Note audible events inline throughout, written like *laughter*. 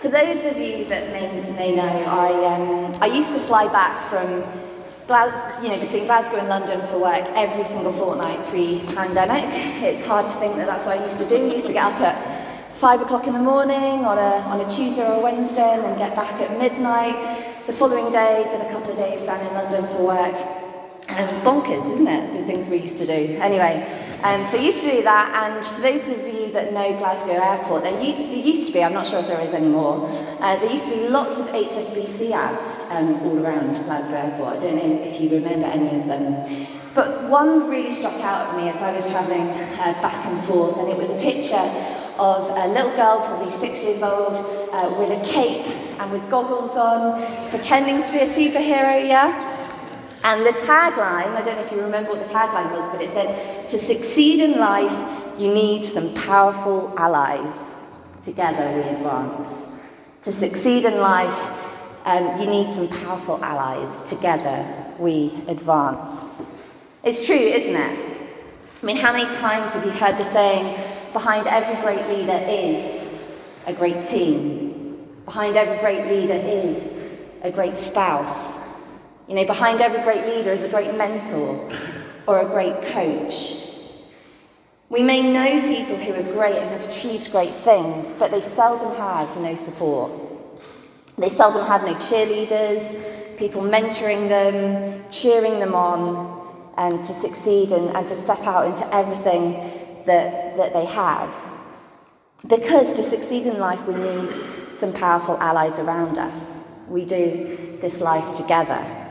For those of you that may, may know, I, um, I used to fly back from you know, between Glasgow and London for work every single fortnight pre-pandemic. It's hard to think that that's what I used to do. I used to get up at five o'clock in the morning on a, on a Tuesday or a Wednesday and then get back at midnight. The following day, did a couple of days down in London for work. Bonkers, isn't it? The things we used to do. Anyway, um, so used to do that, and for those of you that know Glasgow Airport, there used to be, I'm not sure if there is anymore, uh, there used to be lots of HSBC ads um, all around Glasgow Airport. I don't know if you remember any of them. But one really struck out at me as I was travelling uh, back and forth, and it was a picture of a little girl, probably six years old, uh, with a cape and with goggles on, pretending to be a superhero, yeah? And the tagline, I don't know if you remember what the tagline was, but it said, To succeed in life, you need some powerful allies. Together we advance. To succeed in life, um, you need some powerful allies. Together we advance. It's true, isn't it? I mean, how many times have you heard the saying, behind every great leader is a great team? Behind every great leader is a great spouse, you know, behind every great leader is a great mentor or a great coach. We may know people who are great and have achieved great things, but they seldom have no support. They seldom have no cheerleaders, people mentoring them, cheering them on um, to succeed and, and to step out into everything that, that they have. Because to succeed in life, we need some powerful allies around us. We do this life together.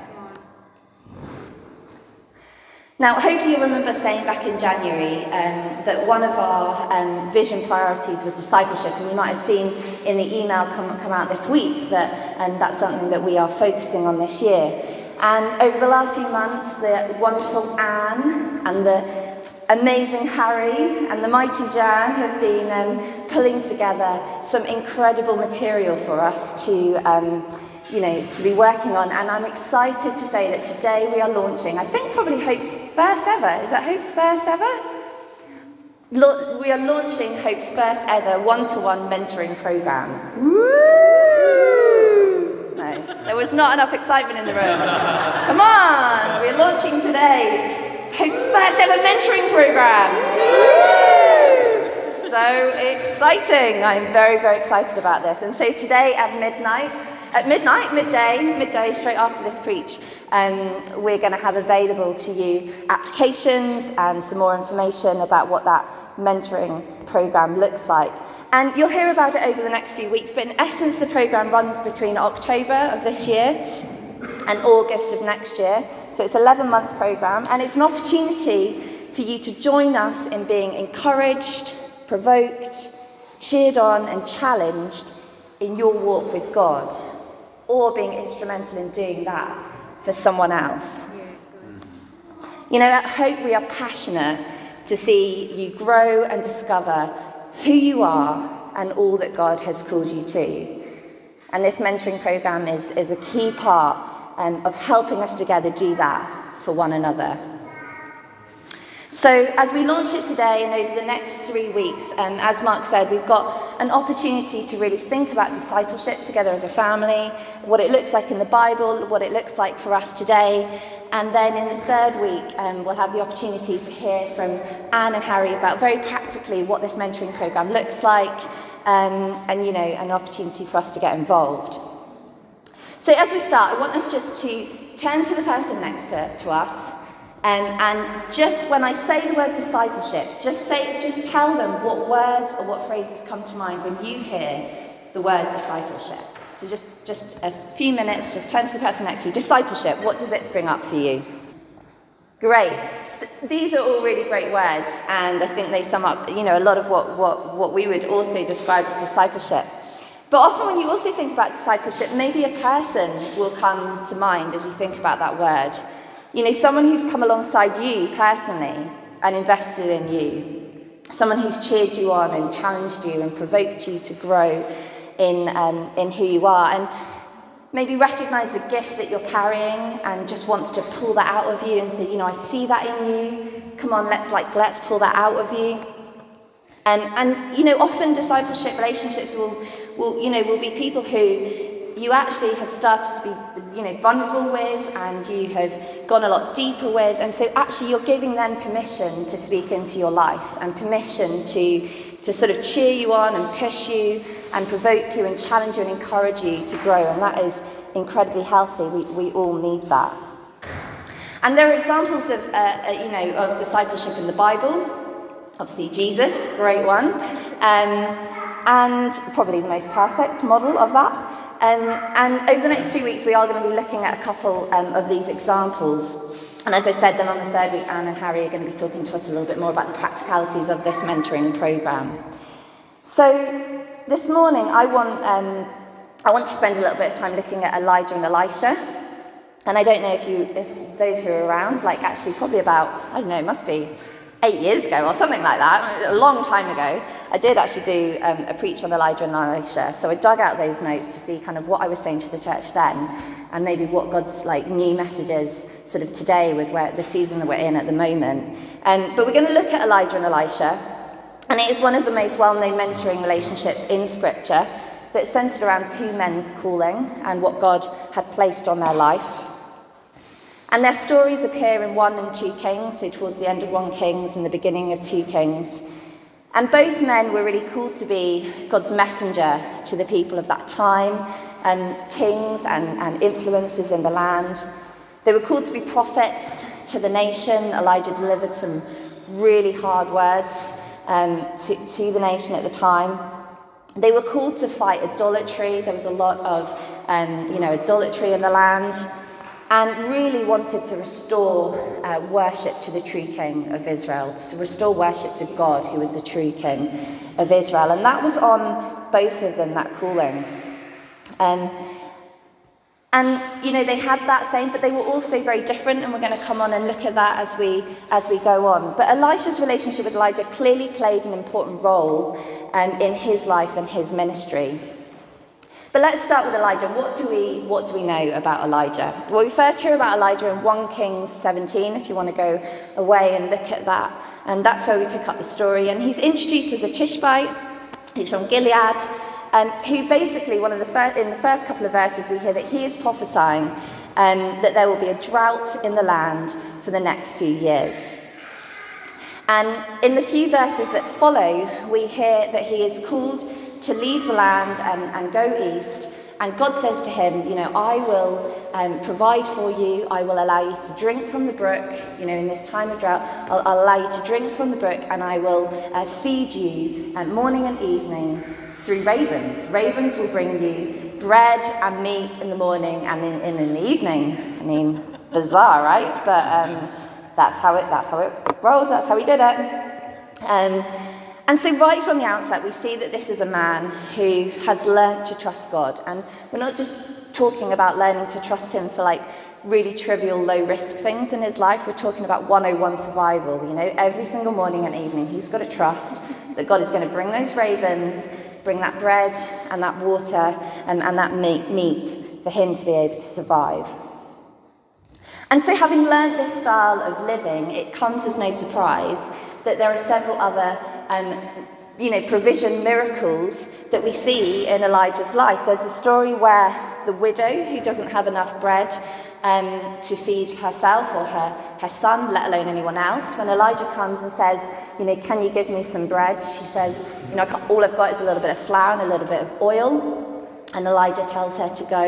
Now, hopefully you remember saying back in January um, that one of our um, vision priorities was discipleship, and you might have seen in the email come, come out this week that um, that's something that we are focusing on this year. And over the last few months, the wonderful Anne and the amazing Harry and the mighty Jan have been um, pulling together some incredible material for us to um, you know, to be working on. And I'm excited to say that today we are launching, I think probably Hope's first ever. Is that Hope's first ever? we are launching Hope's first ever one-to-one mentoring program. Woo! No, there was not enough excitement in the room. Come on, we're launching today Hope's first ever mentoring program. So exciting! I'm very, very excited about this. And so today at midnight, at midnight, midday, midday, straight after this preach, um, we're going to have available to you applications and some more information about what that mentoring program looks like. And you'll hear about it over the next few weeks, but in essence, the program runs between October of this year and August of next year. So it's an 11 month program, and it's an opportunity for you to join us in being encouraged, provoked, cheered on, and challenged in your walk with God or being instrumental in doing that for someone else. You know, at Hope, we are passionate to see you grow and discover who you are and all that God has called you to. And this mentoring program is, is a key part um, of helping us together do that for one another. So, as we launch it today and over the next three weeks, um, as Mark said, we've got an opportunity to really think about discipleship together as a family, what it looks like in the Bible, what it looks like for us today. And then in the third week, um, we'll have the opportunity to hear from Anne and Harry about very practically what this mentoring program looks like um, and, you know, an opportunity for us to get involved. So, as we start, I want us just to turn to the person next to, to us um, and just when I say the word discipleship, just say, just tell them what words or what phrases come to mind when you hear the word discipleship. So just, just a few minutes, just turn to the person next to you. Discipleship, what does it bring up for you? Great. So these are all really great words, and I think they sum up, you know, a lot of what, what, what we would also describe as discipleship. But often when you also think about discipleship, maybe a person will come to mind as you think about that word. You know, someone who's come alongside you personally and invested in you. Someone who's cheered you on and challenged you and provoked you to grow in, um, in who you are. And maybe recognize the gift that you're carrying and just wants to pull that out of you and say, you know, I see that in you. Come on, let's like let's pull that out of you. Um, and you know, often discipleship relationships will will, you know, will be people who you actually have started to be, you know, vulnerable with and you have gone a lot deeper with. And so actually you're giving them permission to speak into your life and permission to, to sort of cheer you on and push you and provoke you and challenge you and encourage you to grow. And that is incredibly healthy. We, we all need that. And there are examples of, uh, uh you know, of discipleship in the Bible. Obviously, Jesus, great one. Um, and probably the most perfect model of that. Um, and over the next two weeks, we are going to be looking at a couple um, of these examples. And as I said, then on the third week, Anne and Harry are going to be talking to us a little bit more about the practicalities of this mentoring programme. So this morning, I want, um, I want to spend a little bit of time looking at Elijah and Elisha. And I don't know if you, if those who are around, like actually probably about, I don't know, it must be eight years ago or something like that, a long time ago, I did actually do um, a preach on Elijah and Elisha. So I dug out those notes to see kind of what I was saying to the church then, and maybe what God's like new messages sort of today with where the season that we're in at the moment. Um, but we're going to look at Elijah and Elisha, and it is one of the most well-known mentoring relationships in Scripture that's centered around two men's calling and what God had placed on their life. And their stories appear in 1 and 2 Kings, so towards the end of 1 Kings and the beginning of 2 Kings. And both men were really called to be God's messenger to the people of that time, and kings and, and influences in the land. They were called to be prophets to the nation. Elijah delivered some really hard words um, to, to the nation at the time. They were called to fight idolatry. There was a lot of, um, you know, idolatry in the land and really wanted to restore uh, worship to the true king of Israel, to restore worship to God, who was the true king of Israel. And that was on both of them, that calling. Um, and you know they had that same, but they were also very different, and we're going to come on and look at that as we as we go on. But Elisha's relationship with Elijah clearly played an important role um, in his life and his ministry. But let's start with Elijah. What do we what do we know about Elijah? Well, we first hear about Elijah in 1 Kings 17, if you want to go away and look at that. And that's where we pick up the story. And he's introduced as a Tishbite. He's from Gilead. Um, who basically, one of the fir- in the first couple of verses, we hear that he is prophesying um, that there will be a drought in the land for the next few years. And in the few verses that follow, we hear that he is called to leave the land and, and go east. And God says to him, You know, I will um, provide for you. I will allow you to drink from the brook. You know, in this time of drought, I'll, I'll allow you to drink from the brook and I will uh, feed you uh, morning and evening through ravens. Ravens will bring you bread and meat in the morning and in, in, in the evening. I mean, bizarre, right? But um, that's how it that's how it rolled. That's how he did it. Um, and so, right from the outset, we see that this is a man who has learned to trust God. And we're not just talking about learning to trust Him for like really trivial, low risk things in his life. We're talking about 101 survival. You know, every single morning and evening, he's got to trust that God is going to bring those ravens, bring that bread and that water and, and that meat, meat for him to be able to survive. And so, having learnt this style of living, it comes as no surprise that there are several other um, you know, provision miracles that we see in Elijah's life. There's a story where the widow who doesn't have enough bread um, to feed herself or her, her son, let alone anyone else, when Elijah comes and says, you know, can you give me some bread? She says, you know, all I've got is a little bit of flour and a little bit of oil. And Elijah tells her to go,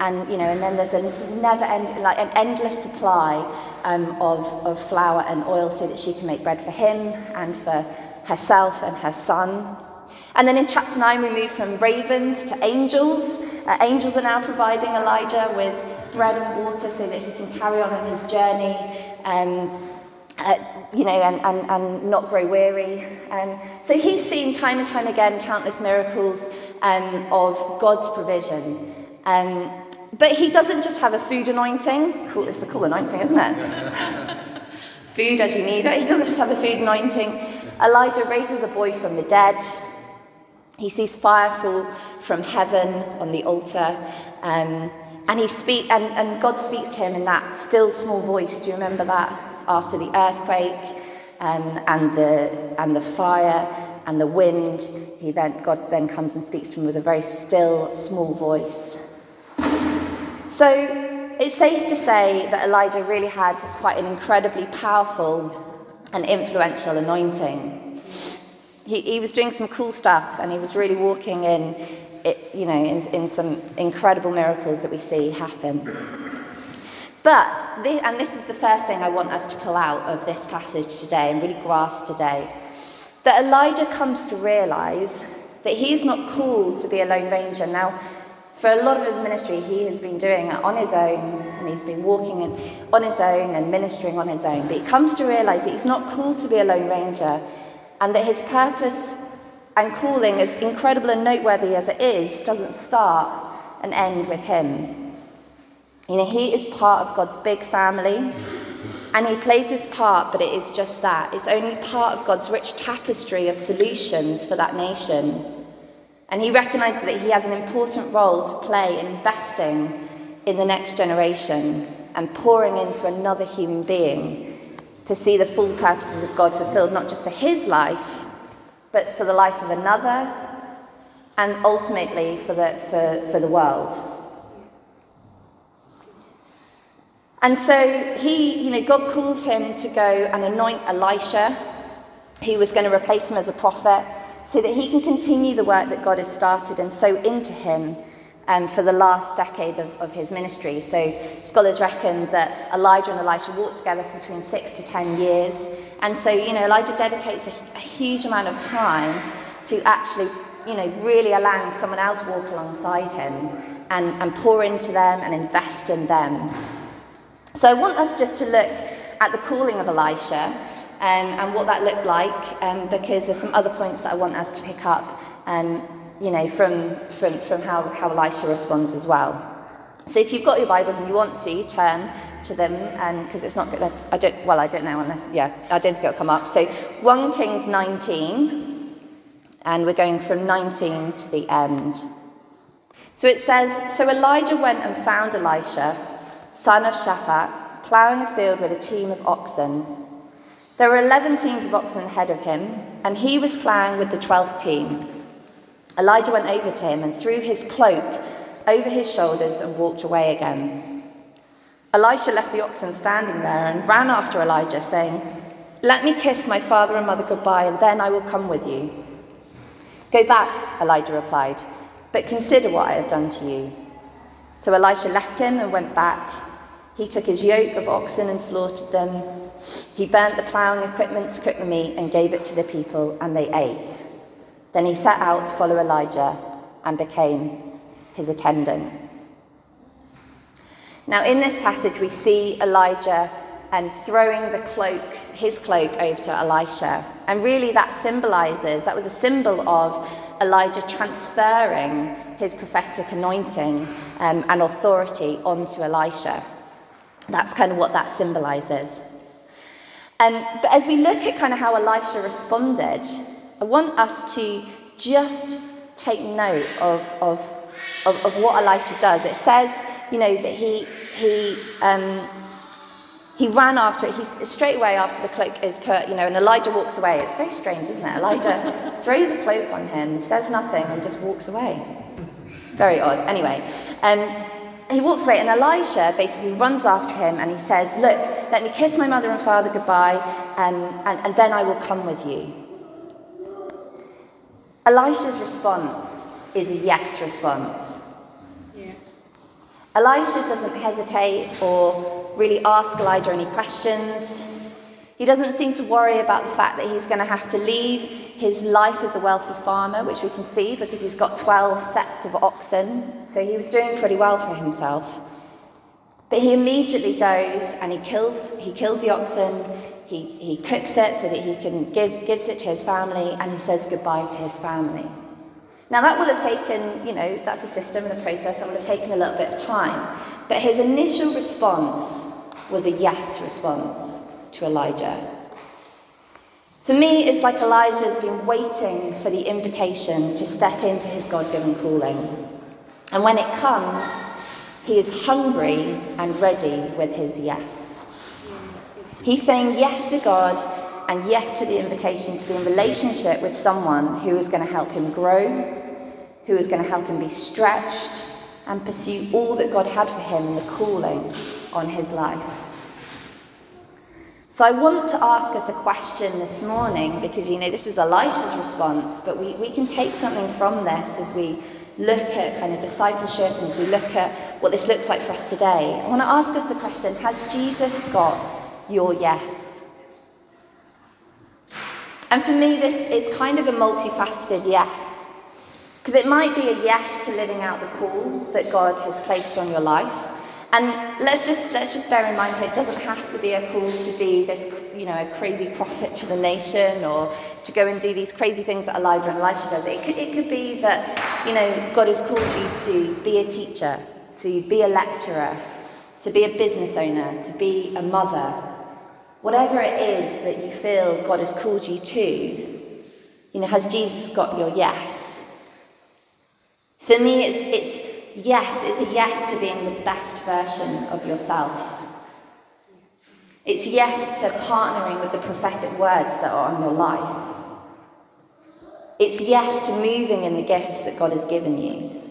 and you know, and then there's a never end, like an endless supply um, of, of flour and oil so that she can make bread for him and for herself and her son. And then in chapter 9, we move from ravens to angels. Uh, angels are now providing Elijah with bread and water so that he can carry on in his journey. Um, uh, you know, and, and, and not grow weary. Um, so he's seen time and time again countless miracles um, of God's provision. Um, but he doesn't just have a food anointing. Cool, it's a cool anointing, isn't it? *laughs* food as you need it. He doesn't just have a food anointing. Elijah raises a boy from the dead. He sees fire fall from heaven on the altar. Um, and, he speak, and, and God speaks to him in that still small voice. Do you remember that? After the earthquake um, and, the, and the fire. and the wind. He then, God then comes and speaks to him with a very still, small voice. So it's safe to say that Elijah really had quite an incredibly powerful and influential anointing. He, he was doing some cool stuff and he was really walking in, it, you know, in, in some incredible miracles that we see happen. But, this, and this is the first thing I want us to pull out of this passage today and really grasp today, that Elijah comes to realize that he's not called to be a lone ranger. Now, for a lot of his ministry, he has been doing it on his own, and he's been walking in, on his own and ministering on his own. But he comes to realize that he's not called to be a lone ranger, and that his purpose and calling, as incredible and noteworthy as it is, doesn't start and end with him. You know, he is part of God's big family, and he plays his part, but it is just that. It's only part of God's rich tapestry of solutions for that nation. And he recognizes that he has an important role to play in investing in the next generation and pouring into another human being to see the full purposes of God fulfilled, not just for his life, but for the life of another and ultimately for the, for, for the world. And so he, you know, God calls him to go and anoint Elisha. who was going to replace him as a prophet so that he can continue the work that God has started and sow into him um, for the last decade of, of, his ministry. So scholars reckon that Elijah and Elisha walked together for between six to ten years. And so, you know, Elijah dedicates a, a huge amount of time to actually, you know, really allowing someone else walk alongside him and, and pour into them and invest in them. So I want us just to look at the calling of Elisha um, and what that looked like, um, because there's some other points that I want us to pick up, um, you know, from, from, from how, how Elisha responds as well. So if you've got your Bibles and you want to, turn to them, because it's not good. I don't, well, I don't know unless, yeah, I don't think it'll come up. So 1 Kings 19, and we're going from 19 to the end. So it says, So Elijah went and found Elisha, son of Shaphat, ploughing a field with a team of oxen. There were 11 teams of oxen ahead of him, and he was ploughing with the 12th team. Elijah went over to him and threw his cloak over his shoulders and walked away again. Elisha left the oxen standing there and ran after Elijah, saying, Let me kiss my father and mother goodbye, and then I will come with you. Go back, Elijah replied, but consider what I have done to you. So Elisha left him and went back. He took his yoke of oxen and slaughtered them. He burnt the ploughing equipment to cook the meat and gave it to the people, and they ate. Then he set out to follow Elijah and became his attendant. Now, in this passage, we see Elijah and throwing the cloak, his cloak, over to Elisha. And really, that symbolizes, that was a symbol of Elijah transferring his prophetic anointing um, and authority onto Elisha. That's kind of what that symbolizes. Um, but as we look at kind of how Elisha responded, I want us to just take note of, of, of, of what Elisha does. It says, you know, that he, he, um, he ran after it. He straight away after the cloak is put, you know, and Elijah walks away. It's very strange, isn't it? Elijah *laughs* throws a cloak on him, says nothing, and just walks away. Very odd. Anyway, um, he walks away, and Elisha basically runs after him and he says, Look, let me kiss my mother and father goodbye, um, and, and then I will come with you. Elisha's response is a yes response. Yeah. Elisha doesn't hesitate or really ask Elijah any questions. He doesn't seem to worry about the fact that he's going to have to leave his life as a wealthy farmer, which we can see because he's got 12 sets of oxen, so he was doing pretty well for himself. But he immediately goes and he kills, he kills the oxen, he, he cooks it so that he can give, gives it to his family, and he says goodbye to his family. Now, that will have taken, you know, that's a system and a process that will have taken a little bit of time. But his initial response was a yes response to Elijah. For me, it's like Elijah's been waiting for the invitation to step into his God given calling. And when it comes, he is hungry and ready with his yes. He's saying yes to God and yes to the invitation to be in relationship with someone who is going to help him grow, who is going to help him be stretched and pursue all that God had for him in the calling on his life. So I want to ask us a question this morning because you know this is Elisha's response, but we, we can take something from this as we look at kind of discipleship and as we look at what this looks like for us today. I want to ask us the question Has Jesus got your yes? And for me, this is kind of a multifaceted yes. Because it might be a yes to living out the call that God has placed on your life. And let's just let's just bear in mind here, it doesn't have to be a call to be this, you know, a crazy prophet to the nation or to go and do these crazy things that Elijah and Elisha does. It could, it could be that, you know, God has called you to be a teacher, to be a lecturer, to be a business owner, to be a mother, Whatever it is that you feel God has called you to, you know, has Jesus got your yes? For me, it's, it's yes, it's a yes to being the best version of yourself. It's yes to partnering with the prophetic words that are on your life. It's yes to moving in the gifts that God has given you.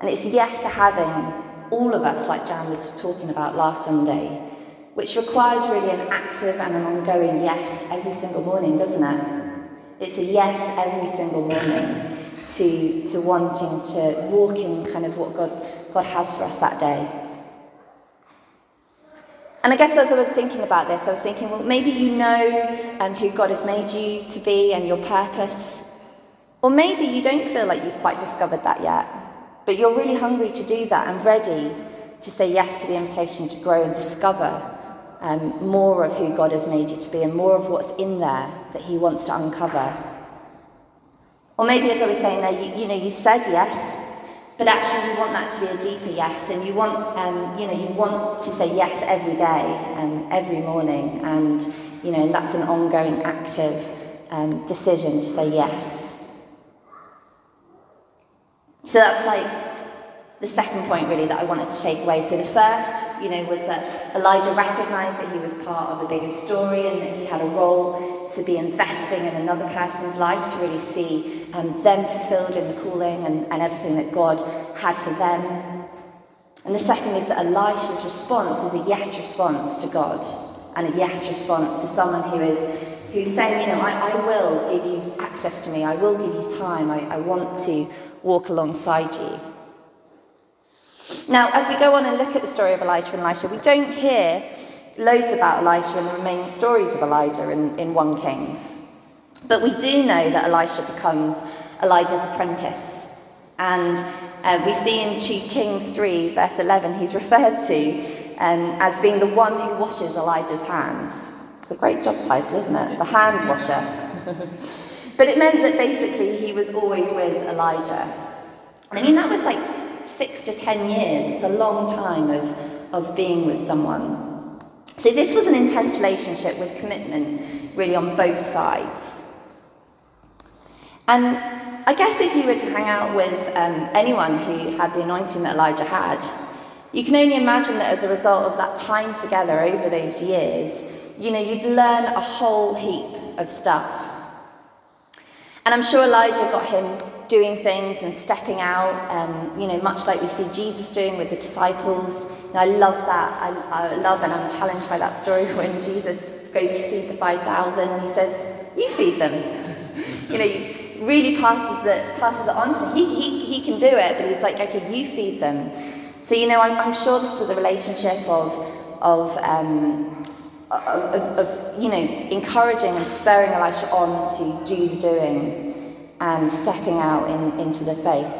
And it's yes to having all of us, like Jan was talking about last Sunday, which requires really an active and an ongoing yes every single morning, doesn't it? It's a yes every single morning to, to wanting to walk in kind of what God, God has for us that day. And I guess as I was thinking about this, I was thinking, well, maybe you know um, who God has made you to be and your purpose. Or maybe you don't feel like you've quite discovered that yet, but you're really hungry to do that and ready to say yes to the invitation to grow and discover um, more of who God has made you to be and more of what's in there that He wants to uncover. Or maybe, as I was saying there, you, you know, you've said yes, but actually you want that to be a deeper yes, and you want, um, you know, you want to say yes every day um, every morning, and you know, and that's an ongoing, active um, decision to say yes. So that's like the second point really that I want us to take away. So the first, you know, was that Elijah recognized that he was part of a bigger story and that he had a role to be investing in another person's life to really see um, them fulfilled in the calling and, and everything that God had for them. And the second is that Elisha's response is a yes response to God and a yes response to someone who is who's saying, you know, I, I will give you access to me, I will give you time, I, I want to walk alongside you. Now, as we go on and look at the story of Elijah and Elisha, we don't hear loads about Elisha and the remaining stories of Elijah in, in 1 Kings. But we do know that Elisha becomes Elijah's apprentice. And uh, we see in 2 Kings 3, verse 11, he's referred to um, as being the one who washes Elijah's hands. It's a great job title, isn't it? The hand washer. *laughs* but it meant that basically he was always with Elijah. I mean, that was like six to ten years. It's a long time of, of being with someone. So this was an intense relationship with commitment, really on both sides. And I guess if you were to hang out with um, anyone who had the anointing that Elijah had, you can only imagine that as a result of that time together over those years, you know, you'd learn a whole heap of stuff. And I'm sure Elijah got him doing things and stepping out, um, you know, much like we see Jesus doing with the disciples. And I love that. I, I love and I'm challenged by that story *laughs* when Jesus goes to feed the 5,000 and he says, You feed them. *laughs* you know, he really passes, the, passes it on to him. He, he, he can do it, but he's like, Okay, you feed them. So, you know, I'm, I'm sure this was a relationship of, of, um, of, of, of, you know, encouraging and spurring Elisha on to do the doing and stepping out in, into the faith.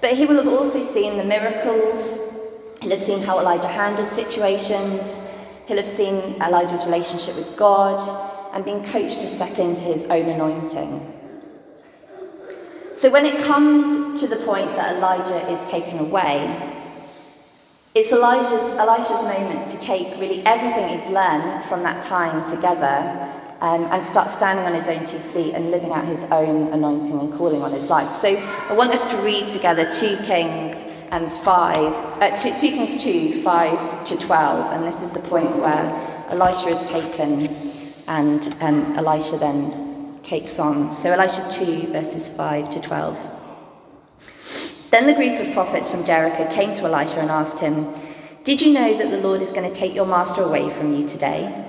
But he will have also seen the miracles, he'll have seen how Elijah handled situations, he'll have seen Elijah's relationship with God, and been coached to step into his own anointing. So when it comes to the point that Elijah is taken away, it's Elijah's, Elisha's moment to take really everything he's learned from that time together um, and start standing on his own two feet and living out his own anointing and calling on his life. So I want us to read together 2 Kings and 5, uh, 2, 2 Kings 2, 5 to 12, and this is the point where Elisha is taken and um, Elisha then takes on. So, Elisha 2, verses 5 to 12. Then the group of prophets from Jericho came to Elisha and asked him, Did you know that the Lord is going to take your master away from you today?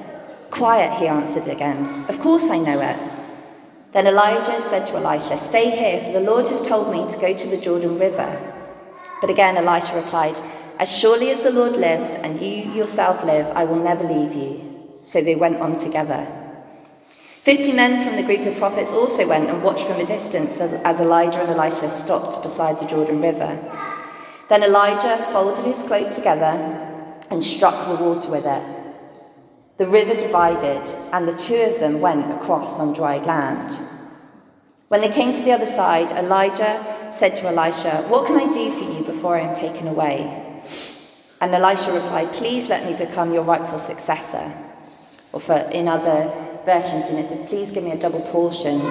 Quiet, he answered again. Of course I know it. Then Elijah said to Elisha, Stay here, for the Lord has told me to go to the Jordan River. But again Elisha replied, As surely as the Lord lives and you yourself live, I will never leave you. So they went on together. Fifty men from the group of prophets also went and watched from a distance as Elijah and Elisha stopped beside the Jordan River. Then Elijah folded his cloak together and struck the water with it. The river divided, and the two of them went across on dry land. When they came to the other side, Elijah said to Elisha, What can I do for you before I am taken away? And Elisha replied, Please let me become your rightful successor. Or for in other versions, you know, it says, please give me a double portion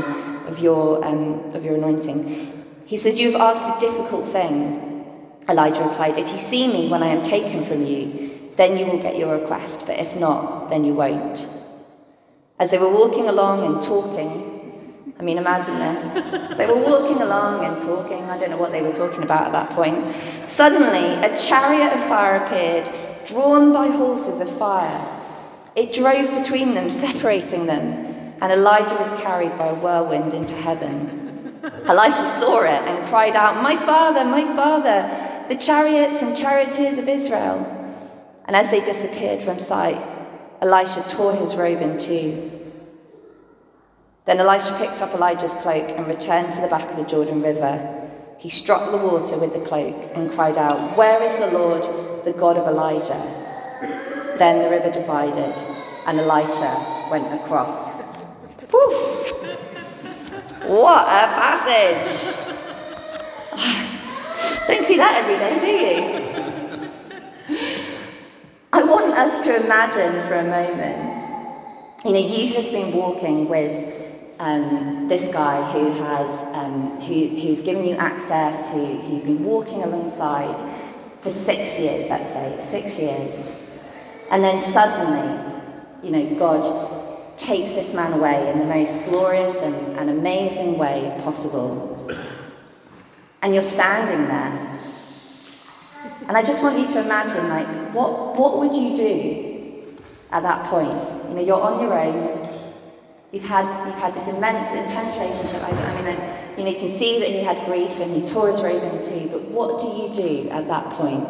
of your, um, of your anointing. He says, You've asked a difficult thing. Elijah replied, If you see me when I am taken from you, then you will get your request, but if not, then you won't. As they were walking along and talking, I mean, imagine this. they were walking along and talking. I don't know what they were talking about at that point. Suddenly, a chariot of fire appeared, drawn by horses of fire. It drove between them, separating them, and Elijah was carried by a whirlwind into heaven. Elisha saw it and cried out, My father, my father, the chariots and charioteers of Israel. And as they disappeared from sight, Elisha tore his robe in two. Then Elisha picked up Elijah's cloak and returned to the back of the Jordan River. He struck the water with the cloak and cried out, Where is the Lord, the God of Elijah? Then the river divided, and Elisha went across. Whew. What a passage! *sighs* Don't see that every day, do you? I want us to imagine for a moment, you know, you have been walking with um, this guy who has, um, who, who's given you access, who, who you've been walking alongside for six years, let's say, six years. And then suddenly, you know, God takes this man away in the most glorious and, and amazing way possible. And you're standing there. And I just want you to imagine, like, what, what would you do at that point? You know, you're on your own. You've had, you've had this immense, intense relationship. I, I mean, I, you know, you can see that he had grief and he tore his robe two, but what do you do at that point?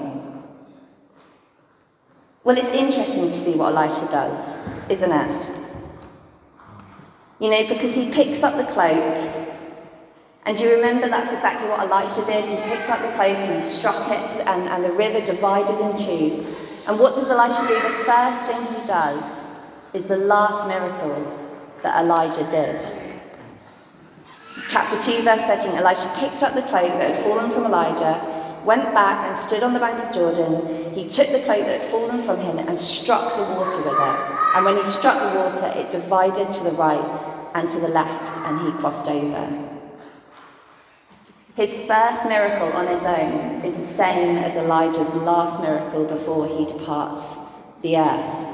Well, it's interesting to see what Elisha does, isn't it? You know, because he picks up the cloak, and you remember that's exactly what Elisha did? He picked up the cloak and he struck it, and, and the river divided in two. And what does Elisha do? The first thing he does is the last miracle that Elijah did. Chapter 2, verse 13 Elisha picked up the cloak that had fallen from Elijah went back and stood on the bank of Jordan. He took the cloak that had fallen from him and struck the water with it. And when he struck the water, it divided to the right and to the left, and he crossed over. His first miracle on his own is the same as Elijah's last miracle before he departs the earth.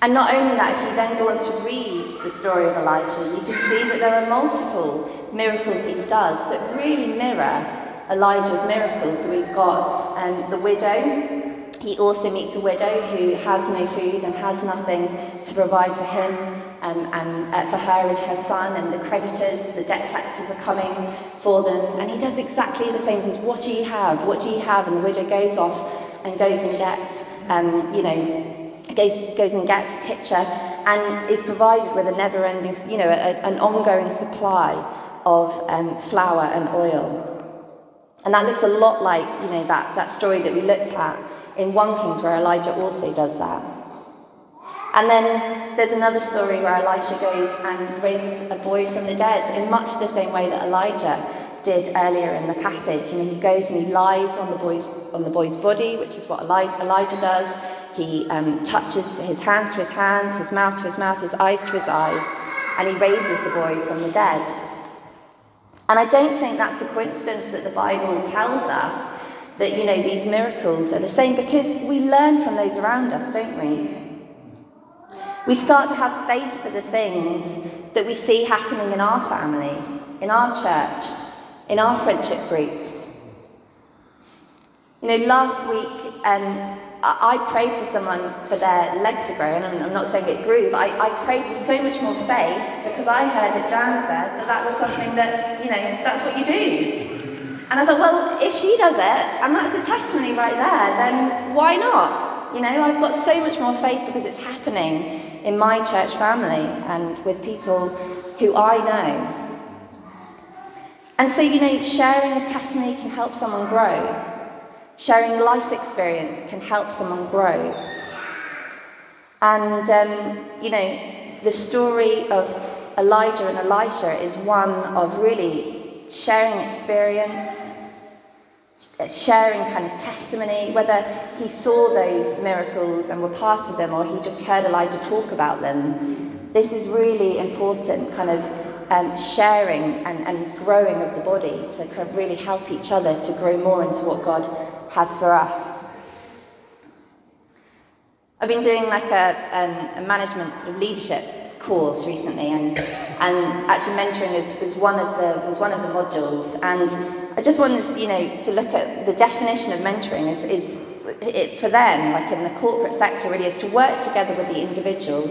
And not only that, if you then go on to read the story of Elijah, you can see that there are multiple miracles he does that really mirror Elijah's miracles. So we've got um, the widow. He also meets a widow who has no food and has nothing to provide for him um, and uh, for her and her son, and the creditors, the debt collectors are coming for them. And he does exactly the same. He says, What do you have? What do you have? And the widow goes off and goes and gets, um, you know, goes, goes and gets a pitcher and is provided with a never ending, you know, a, an ongoing supply of um, flour and oil. And that looks a lot like, you know, that, that story that we looked at in 1 Kings where Elijah also does that. And then there's another story where Elisha goes and raises a boy from the dead in much the same way that Elijah did earlier in the passage. You know, he goes and he lies on the boy's on the boy's body, which is what Elijah does. He um, touches his hands to his hands, his mouth to his mouth, his eyes to his eyes, and he raises the boy from the dead. And I don't think that's a coincidence that the Bible tells us that, you know, these miracles are the same because we learn from those around us, don't we? We start to have faith for the things that we see happening in our family, in our church, in our friendship groups. You know, last week um, I prayed for someone for their leg to grow, and I'm, not saying it grew, but I, I, prayed with so much more faith because I heard that Jan said that that was something that, you know, that's what you do. And I thought, well, if she does it, and that's a testimony right there, then why not? You know, I've got so much more faith because it's happening in my church family and with people who I know. And so, you know, sharing of testimony can help someone grow. Sharing life experience can help someone grow. And, um, you know, the story of Elijah and Elisha is one of really sharing experience, sharing kind of testimony, whether he saw those miracles and were part of them or he just heard Elijah talk about them. This is really important, kind of um, sharing and, and growing of the body to kind of really help each other to grow more into what God has for us. I've been doing like a, um, a management sort of leadership course recently, and and actually mentoring is, was one of the was one of the modules. And I just wanted, you know, to look at the definition of mentoring is is it, for them, like in the corporate sector, really is to work together with the individual,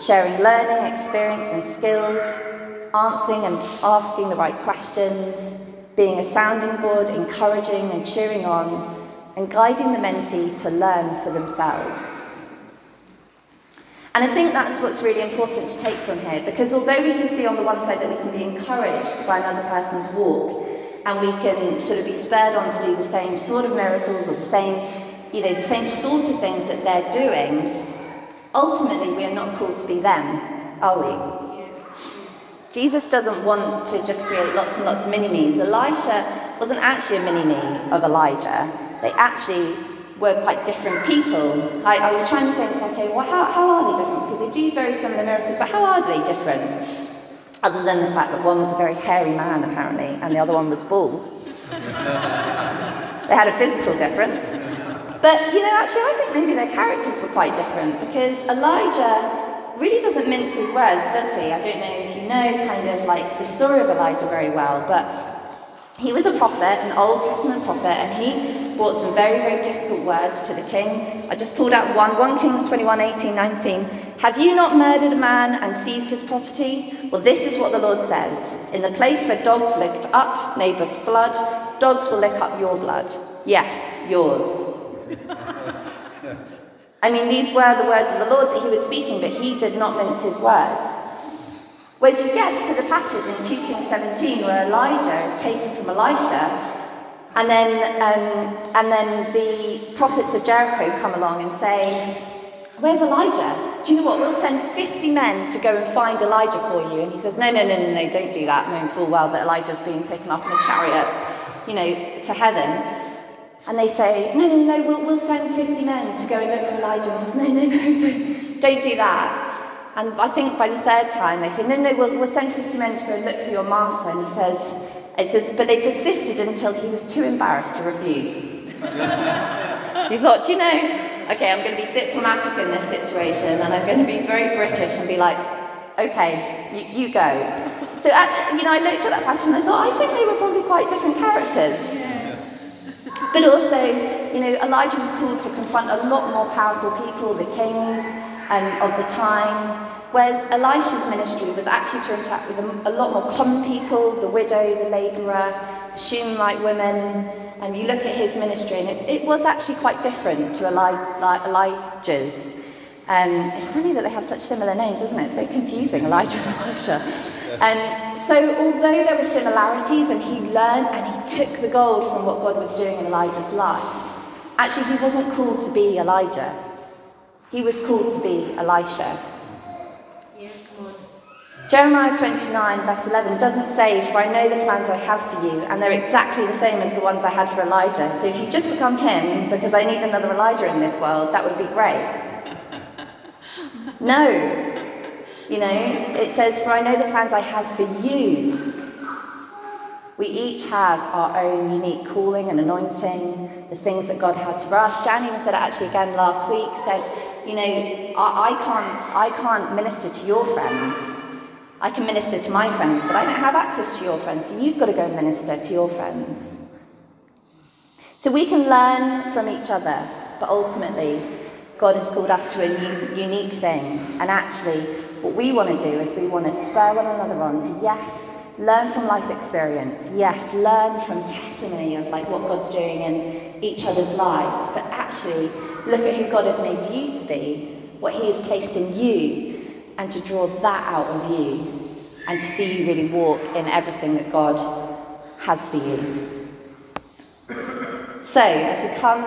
sharing learning, experience, and skills, answering and asking the right questions, being a sounding board, encouraging and cheering on, and guiding the mentee to learn for themselves. And I think that's what's really important to take from here, because although we can see on the one side that we can be encouraged by another person's walk, and we can sort of be spurred on to do the same sort of miracles or the same, you know, the same sort of things that they're doing, ultimately we are not called to be them, are we? Jesus doesn't want to just create lots and lots of mini-me's. Elisha wasn't actually a mini-me of Elijah they actually were quite different people. I, I was trying to think, okay, well, how, how are they different? Because they do very similar miracles, but how are they different? Other than the fact that one was a very hairy man, apparently, and the other one was bald. they had a physical difference. But, you know, actually, I think maybe their characters were quite different because Elijah really doesn't mince his words, does he? I don't know if you know kind of like the story of Elijah very well, but he was a prophet, an Old Testament prophet, and he brought some very, very difficult words to the king. I just pulled out one 1 Kings 21 18, 19. Have you not murdered a man and seized his property? Well, this is what the Lord says In the place where dogs licked up Naboth's blood, dogs will lick up your blood. Yes, yours. *laughs* I mean, these were the words of the Lord that he was speaking, but he did not mince his words. Whereas you get to the passage in 2 Kings 17 where Elijah is taken from Elisha, and then, um, and then the prophets of Jericho come along and say, Where's Elijah? Do you know what? We'll send 50 men to go and find Elijah for you. And he says, No, no, no, no, no, don't do that, knowing full well that Elijah's being taken up in a chariot, you know, to heaven. And they say, No, no, no, we'll, we'll send 50 men to go and look for Elijah. And he says, No, no, no, *laughs* don't, don't do that. And I think by the third time they say, no, no, we'll, we'll send 50 men to go and look for your master. And he says, it says, but they persisted until he was too embarrassed to refuse. *laughs* he thought, you know, okay, I'm going to be diplomatic in this situation and I'm going to be very British and be like, okay, you, you go. So, at, you know, I looked at that passage and I thought, I think they were probably quite different characters. But also, you know, Elijah was called to confront a lot more powerful people, the kings um, of the time. Whereas Elisha's ministry was actually to interact with a, a lot more common people, the widow, the labourer, the Shunammite women. And you look at his ministry, and it, it was actually quite different to Eli- Elijah's. Um, it's funny that they have such similar names, isn't it? It's very confusing, Elijah and Elisha. Um, so, although there were similarities, and he learned and he took the gold from what God was doing in Elijah's life, actually, he wasn't called to be Elijah. He was called to be Elisha. Jeremiah 29, verse 11, doesn't say, For I know the plans I have for you, and they're exactly the same as the ones I had for Elijah. So if you just become him, because I need another Elijah in this world, that would be great. no. You know, it says, For I know the plans I have for you. We each have our own unique calling and anointing, the things that God has for us. Jan even said it actually again last week, said, you know, I, I, can't, I can't minister to your friends. I can minister to my friends, but I don't have access to your friends, so you've got to go minister to your friends. So we can learn from each other, but ultimately, God has called us to a unique thing. And actually, what we want to do is we want to spur one another on to, yes, learn from life experience. Yes, learn from testimony of like what God's doing in each other's lives. But actually, look at who God has made you to be, what He has placed in you, and to draw that out of you, and to see you really walk in everything that God has for you. So, as we come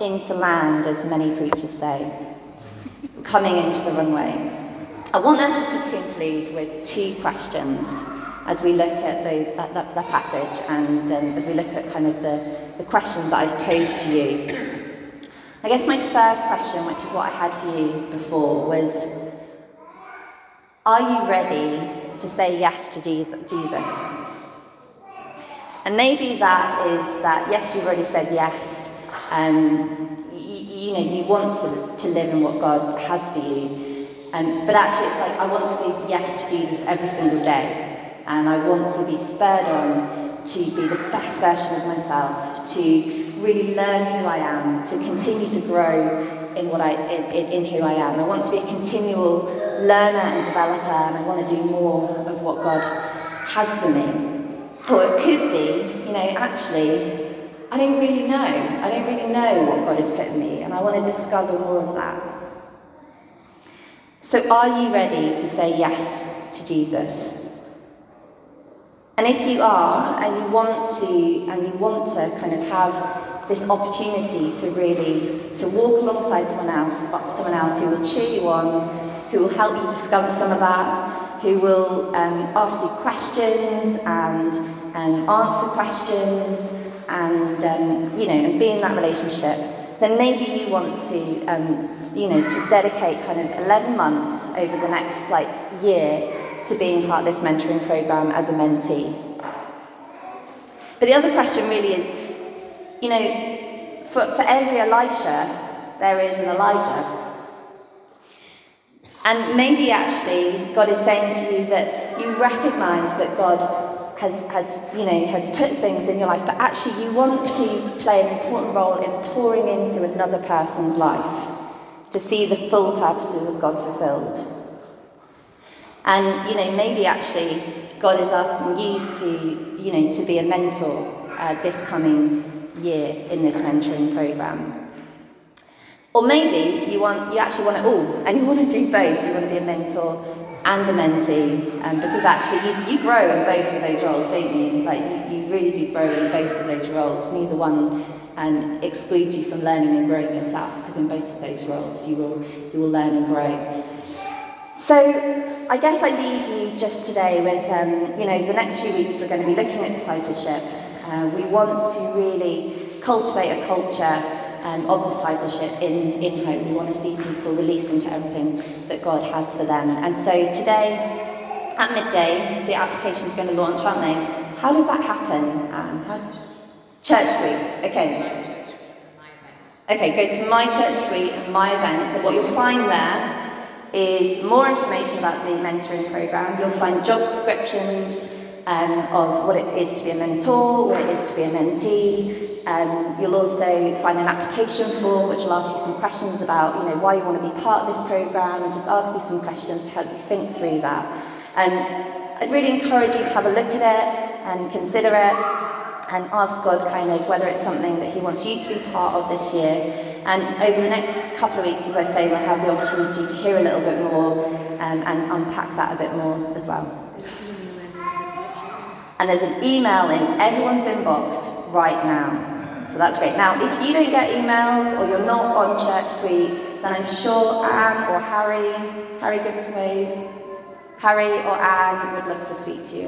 into land, as many preachers say, coming into the runway, I want us just to conclude with two questions as we look at the, that, that, that passage and um, as we look at kind of the, the questions that I've posed to you. I guess my first question, which is what I had for you before, was Are you ready to say yes to Jesus? And maybe that is that, yes, you've already said yes. Um, you, you know, you want to, to live in what God has for you. Um, but actually, it's like, I want to say yes to Jesus every single day. And I want to be spurred on to be the best version of myself, to really learn who I am, to continue to grow in what I in, in, who I am. I want to be a continual learner and developer, and I want to do more of what God has for me. Or it could be, you know, actually, I don't really know. I don't really know what God has put in me, and I want to discover more of that. So, are you ready to say yes to Jesus? And if you are, and you want to, and you want to kind of have this opportunity to really to walk alongside someone else, someone else who will cheer you on, who will help you discover some of that, who will um, ask you questions and answer questions and um, you know and be in that relationship then maybe you want to um, you know to dedicate kind of 11 months over the next like year to being part of this mentoring program as a mentee but the other question really is you know for, for every elisha there is an elijah and maybe actually God is saying to you that you recognize that God has, has, you know, has put things in your life, but actually you want to play an important role in pouring into another person's life to see the full purposes of God fulfilled. And, you know, maybe actually God is asking you to, you know, to be a mentor uh, this coming year in this mentoring program. Or maybe you want you actually want it all, and you want to do both. You want to be a mentor and a mentee, um, because actually you, you grow in both of those roles, don't you? Like you, you really do grow in both of those roles. Neither one um, excludes you from learning and growing yourself, because in both of those roles you will you will learn and grow. So I guess I leave you just today with um, you know the next few weeks we're going to be looking at discipleship. Uh, we want to really cultivate a culture um, of discipleship in, in hope. We want to see people release into everything that God has for them. And so today, at midday, the application is going to launch, aren't they? How does that happen, Anne? How... Church Suite. Okay. Okay, go to My Church Suite and My Events. And what you'll find there is more information about the mentoring program. You'll find job descriptions um, of what it is to be a mentor, what it is to be a mentee, um, you'll also find an application form which will ask you some questions about you know, why you want to be part of this programme and just ask you some questions to help you think through that. And I'd really encourage you to have a look at it and consider it and ask God kind of whether it's something that He wants you to be part of this year. And over the next couple of weeks, as I say, we'll have the opportunity to hear a little bit more um, and unpack that a bit more as well. And there's an email in everyone's inbox right now. So that's great. Now, if you don't get emails or you're not on Church Suite, then I'm sure Anne or Harry, Harry, give us a wave. Harry or Anne would love to speak to you.